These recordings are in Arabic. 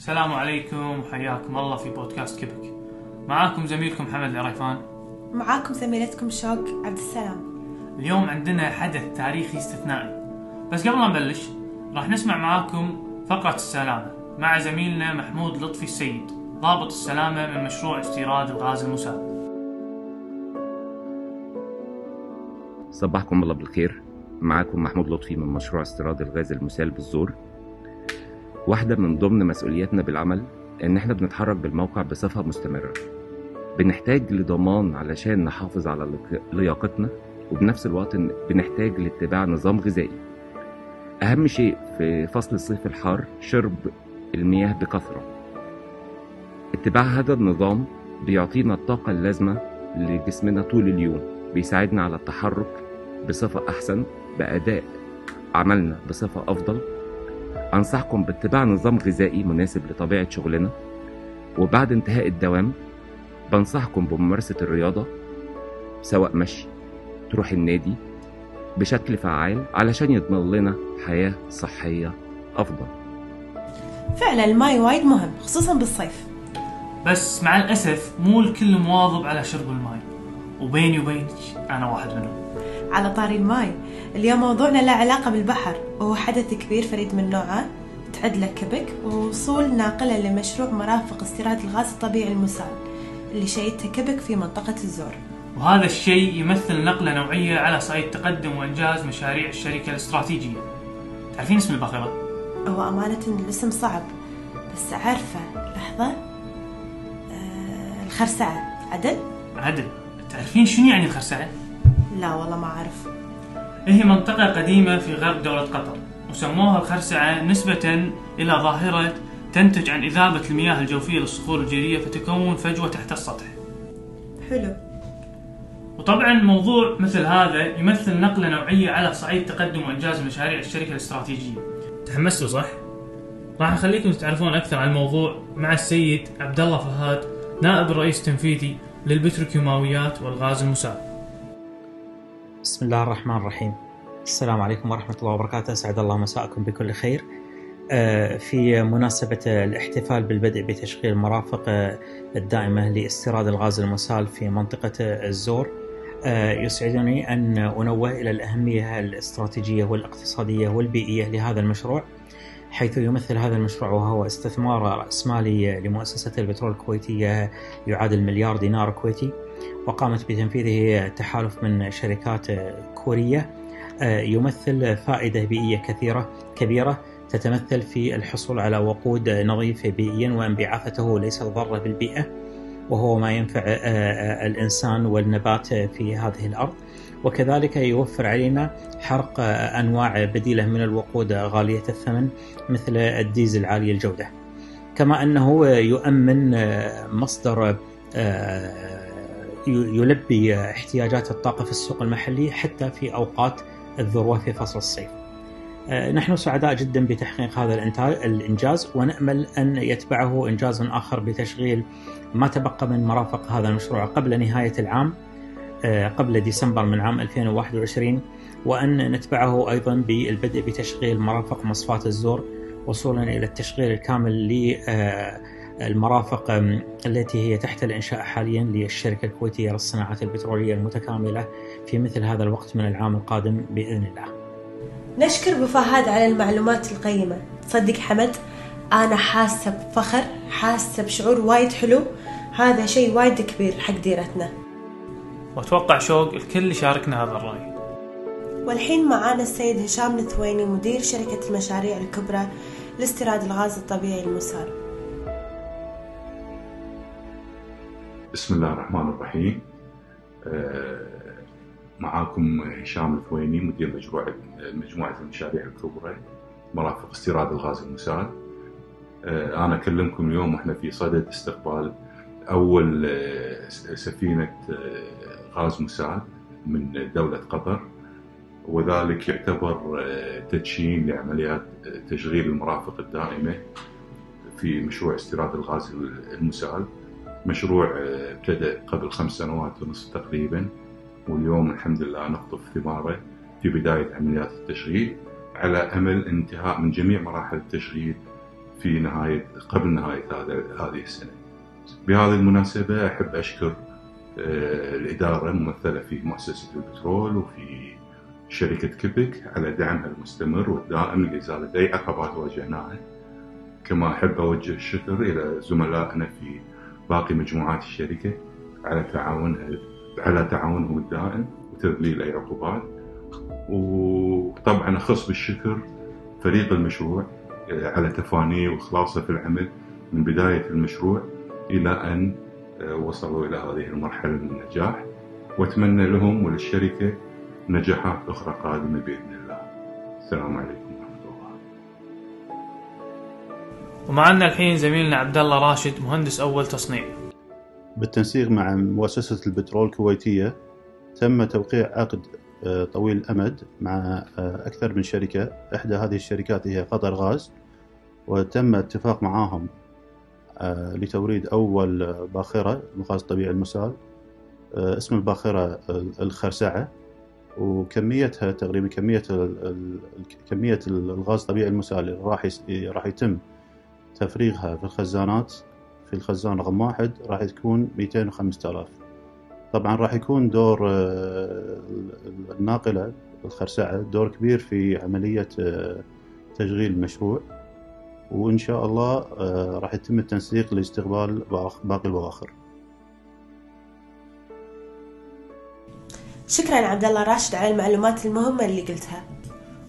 السلام عليكم وحياكم الله في بودكاست كبك معاكم زميلكم محمد العريفان. معاكم زميلتكم شوق عبد السلام. اليوم عندنا حدث تاريخي استثنائي. بس قبل ما نبلش راح نسمع معاكم فقرة السلامة مع زميلنا محمود لطفي السيد ضابط السلامة من مشروع استيراد الغاز المسال صبحكم الله بالخير. معاكم محمود لطفي من مشروع استيراد الغاز المسال بالزور. واحدة من ضمن مسؤولياتنا بالعمل إن إحنا بنتحرك بالموقع بصفة مستمرة. بنحتاج لضمان علشان نحافظ على لياقتنا وبنفس الوقت بنحتاج لاتباع نظام غذائي. أهم شيء في فصل الصيف الحار شرب المياه بكثرة. اتباع هذا النظام بيعطينا الطاقة اللازمة لجسمنا طول اليوم بيساعدنا على التحرك بصفة أحسن بأداء عملنا بصفة أفضل أنصحكم باتباع نظام غذائي مناسب لطبيعة شغلنا وبعد انتهاء الدوام بنصحكم بممارسة الرياضة سواء مشي تروح النادي بشكل فعال علشان يضمن لنا حياة صحية أفضل. فعلا الماي وايد مهم خصوصا بالصيف. بس مع الأسف مو الكل مواظب على شرب الماء وبيني وبينك أنا واحد منهم. على طاري الماي. اليوم موضوعنا له علاقة بالبحر وهو حدث كبير فريد من نوعه. تعد له كبك ووصول ناقلة لمشروع مرافق استيراد الغاز الطبيعي المسال اللي شيدته كبك في منطقة الزور. وهذا الشيء يمثل نقلة نوعية على صعيد تقدم وإنجاز مشاريع الشركة الاستراتيجية. تعرفين اسم الباخرة؟ هو أمانة الاسم صعب بس عارفة. لحظة. آه الخرسعة عدل؟ عدل. تعرفين شنو يعني الخرسعة؟ لا والله ما أعرف. هي منطقة قديمة في غرب دولة قطر وسموها الخرسعة نسبة إلى ظاهرة تنتج عن إذابة المياه الجوفية للصخور الجيرية فتكون فجوة تحت السطح. حلو. وطبعا موضوع مثل هذا يمثل نقلة نوعية على صعيد تقدم وإنجاز مشاريع الشركة الاستراتيجية. تحمستوا صح؟ راح نخليكم تتعرفون أكثر عن الموضوع مع السيد عبد الله فهاد نائب الرئيس التنفيذي للبتروكيماويات والغاز المسال بسم الله الرحمن الرحيم. السلام عليكم ورحمة الله وبركاته. أسعد الله مساءكم بكل خير. آه، في مناسبة الاحتفال بالبدء بتشغيل المرافق آه، الدائمة لاستيراد الغاز المسال في منطقة الزور. آه، يسعدني أن أنوه إلى الأهمية الاستراتيجية والاقتصادية والبيئية لهذا المشروع. حيث يمثل هذا المشروع وهو استثمار رأسمالي لمؤسسة البترول الكويتية يعادل مليار دينار كويتي وقامت بتنفيذه تحالف من شركات كورية. آه، يمثل فائدة بيئية كثيرة كبيرة تتمثل في الحصول على وقود نظيف بيئيا وانبعاثته ليست ضارة بالبيئة. وهو ما ينفع آه، آه، الإنسان والنبات في هذه الأرض. وكذلك يوفر علينا حرق آه، أنواع بديلة من الوقود غالية الثمن مثل الديزل عالي الجودة. كما أنه يؤمن مصدر يلبي احتياجات الطاقة في السوق المحلي حتى في أوقات الذروة في فصل الصيف. نحن سعداء جدا بتحقيق هذا الإنجاز ونأمل أن يتبعه إنجاز آخر بتشغيل ما تبقى من مرافق هذا المشروع قبل نهاية العام آه، قبل ديسمبر من عام 2021 وأن نتبعه أيضا بالبدء بتشغيل مرافق مصفاة الزور وصولا إلى التشغيل الكامل للمرافق آم، التي هي تحت الإنشاء حاليا للشركة الكويتية للصناعات البترولية المتكاملة في مثل هذا الوقت من العام القادم بإذن الله. نشكر أبو فهد على المعلومات القيمة. تصدق حمد أنا حاسة بفخر حاسة بشعور وايد حلو. هذا شيء وايد كبير حق ديرتنا. وأتوقع شوق الكل يشاركنا هذا الرأي. والحين معانا السيد هشام الثويني مدير شركة المشاريع الكبرى لاستيراد الغاز الطبيعي المسال بسم الله الرحمن الرحيم. آه، معاكم هشام الثويني مدير مجموعة مجموعة المشاريع الكبرى مرافق استيراد الغاز المسال آه، أنا أكلمكم اليوم وإحنا في صدد استقبال أول آه، سفينة آه، غاز مسال من دولة قطر. وذلك يعتبر تدشين لعمليات تشغيل المرافق الدائمة في مشروع استيراد الغاز المسال مشروع ابتدأ قبل خمس سنوات ونصف تقريبا. واليوم الحمد لله نقطف ثماره في بداية عمليات التشغيل على أمل انتهاء من جميع مراحل التشغيل في نهاية قبل نهاية هذه السنة. بهذه المناسبة أحب أشكر آه، الإدارة الممثلة في مؤسسة البترول وفي شركة كيبك على دعمها المستمر والدائم لإزالة أي عقبات واجهناها كما أحب أوجه الشكر إلى زملائنا في باقي مجموعات الشركة على تعاونها على تعاونهم الدائم وتذليل أي عقوبات وطبعا أخص بالشكر فريق المشروع آه، على تفانيه وإخلاصه في العمل من بداية المشروع إلى أن آه، وصلوا إلى هذه المرحلة من النجاح. وأتمنى لهم وللشركة نجاحات أخرى قادمة بإذن الله. السلام عليكم ورحمة الله. ومعنا الحين زميلنا عبد الله راشد مهندس أول تصنيع. بالتنسيق مع مؤسسة البترول الكويتية تم توقيع عقد آه، طويل الأمد مع آه، أكثر من شركة. إحدى هذه الشركات هي قطر غاز وتم اتفاق معاهم آه، لتوريد أول باخرة من غاز الطبيعي المسال اسم الباخرة الخرسعة. وكميتها تقريبا كمية كمية الغاز الطبيعي المسال اللي راح راح يتم تفريغها في الخزانات. في الخزان رقم واحد راح تكون 205 آلاف. طبعا راح يكون دور آه، الناقلة الخرسعة دور كبير في عملية آه، تشغيل المشروع وإن شاء الله آه، راح يتم التنسيق لاستقبال باقي البواخر. شكرا عبد الله راشد على المعلومات المهمة اللي قلتها.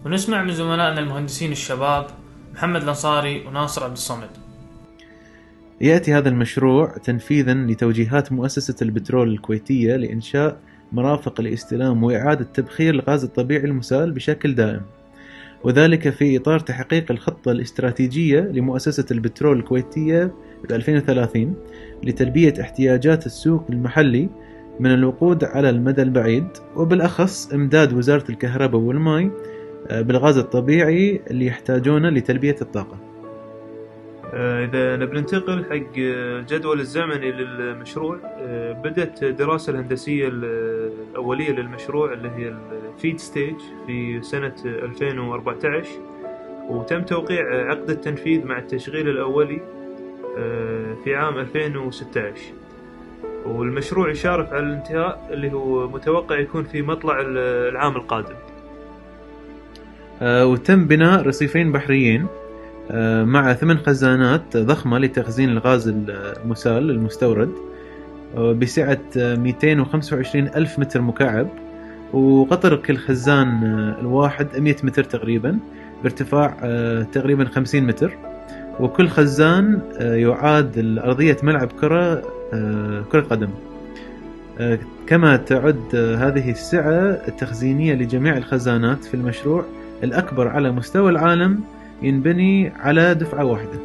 ونسمع من زملائنا المهندسين الشباب محمد الأنصاري وناصر عبد الصمد. يأتي هذا المشروع تنفيذا لتوجيهات مؤسسة البترول الكويتية لإنشاء مرافق لاستلام وإعادة تبخير الغاز الطبيعي المسال بشكل دائم. وذلك في إطار تحقيق الخطة الاستراتيجية لمؤسسة البترول الكويتية ب 2030 لتلبية احتياجات السوق المحلي من الوقود على المدى البعيد وبالأخص إمداد وزارة الكهرباء والماء آه، بالغاز الطبيعي اللي يحتاجونه لتلبية الطاقة. إذا نبي ننتقل حق الجدول الزمني للمشروع آه، بدأت الدراسة الهندسية الأولية للمشروع اللي هي الفيد ستيج في سنة 2014 وتم توقيع عقد التنفيذ مع التشغيل الأولي في عام 2016 والمشروع يشارف على الانتهاء اللي هو متوقع يكون في مطلع العام القادم. آه، وتم بناء رصيفين بحريين. آه، مع ثمان خزانات ضخمة لتخزين الغاز المسال المستورد آه، بسعة 225 ألف متر مكعب وقطر كل خزان الواحد 100 متر تقريبا بارتفاع تقريبا 50 متر. وكل خزان يعاد أرضية ملعب كرة كرة قدم. كما تعد هذه السعة التخزينية لجميع الخزانات في المشروع الأكبر على مستوى العالم ينبني على دفعة واحدة.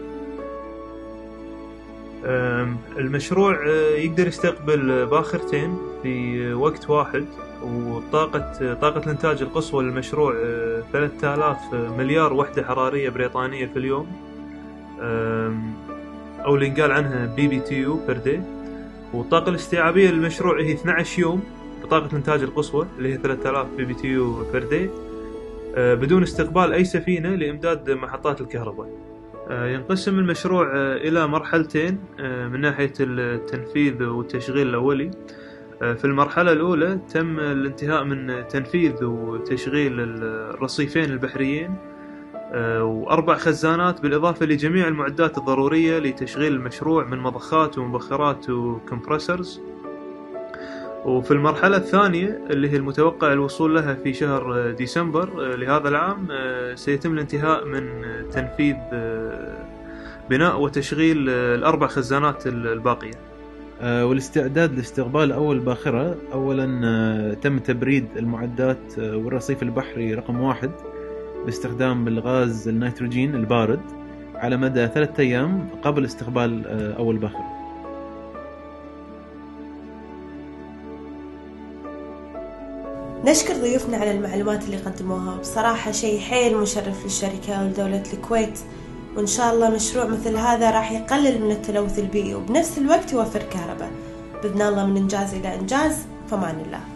المشروع آه، يقدر يستقبل باخرتين في وقت واحد وطاقة طاقة الإنتاج القصوى للمشروع 3000 آه، مليار وحدة حرارية بريطانية في اليوم. أو اللي ينقال عنها BBTU per day والطاقة الاستيعابية للمشروع هي 12 يوم بطاقة الإنتاج القصوى اللي هي 3000 BBTU per day بدون استقبال أي سفينة لإمداد محطات الكهرباء. آه، ينقسم المشروع آه، إلى مرحلتين من ناحية التنفيذ والتشغيل الأولي. في المرحلة الأولى تم الانتهاء من تنفيذ وتشغيل الرصيفين البحريين وأربع خزانات بالإضافة لجميع المعدات الضرورية لتشغيل المشروع من مضخات ومبخرات وكمبرسرز وفي المرحلة الثانية اللي هي المتوقع الوصول لها في شهر ديسمبر آه، لهذا العام آه، سيتم الانتهاء من تنفيذ آه، بناء وتشغيل الأربع خزانات الباقية. والاستعداد لاستقبال أول باخرة. أولا تم تبريد المعدات والرصيف البحري رقم واحد باستخدام الغاز النيتروجين البارد على مدى ثلاثة أيام قبل استقبال أول باخرة. نشكر ضيوفنا على المعلومات اللي قدموها. بصراحة شيء حيل مشرف للشركة ولدولة الكويت وإن شاء الله مشروع مثل هذا راح يقلل من التلوث البيئي وبنفس الوقت يوفر كهرباء. بإذن الله من إنجاز إلى إنجاز فمان الله.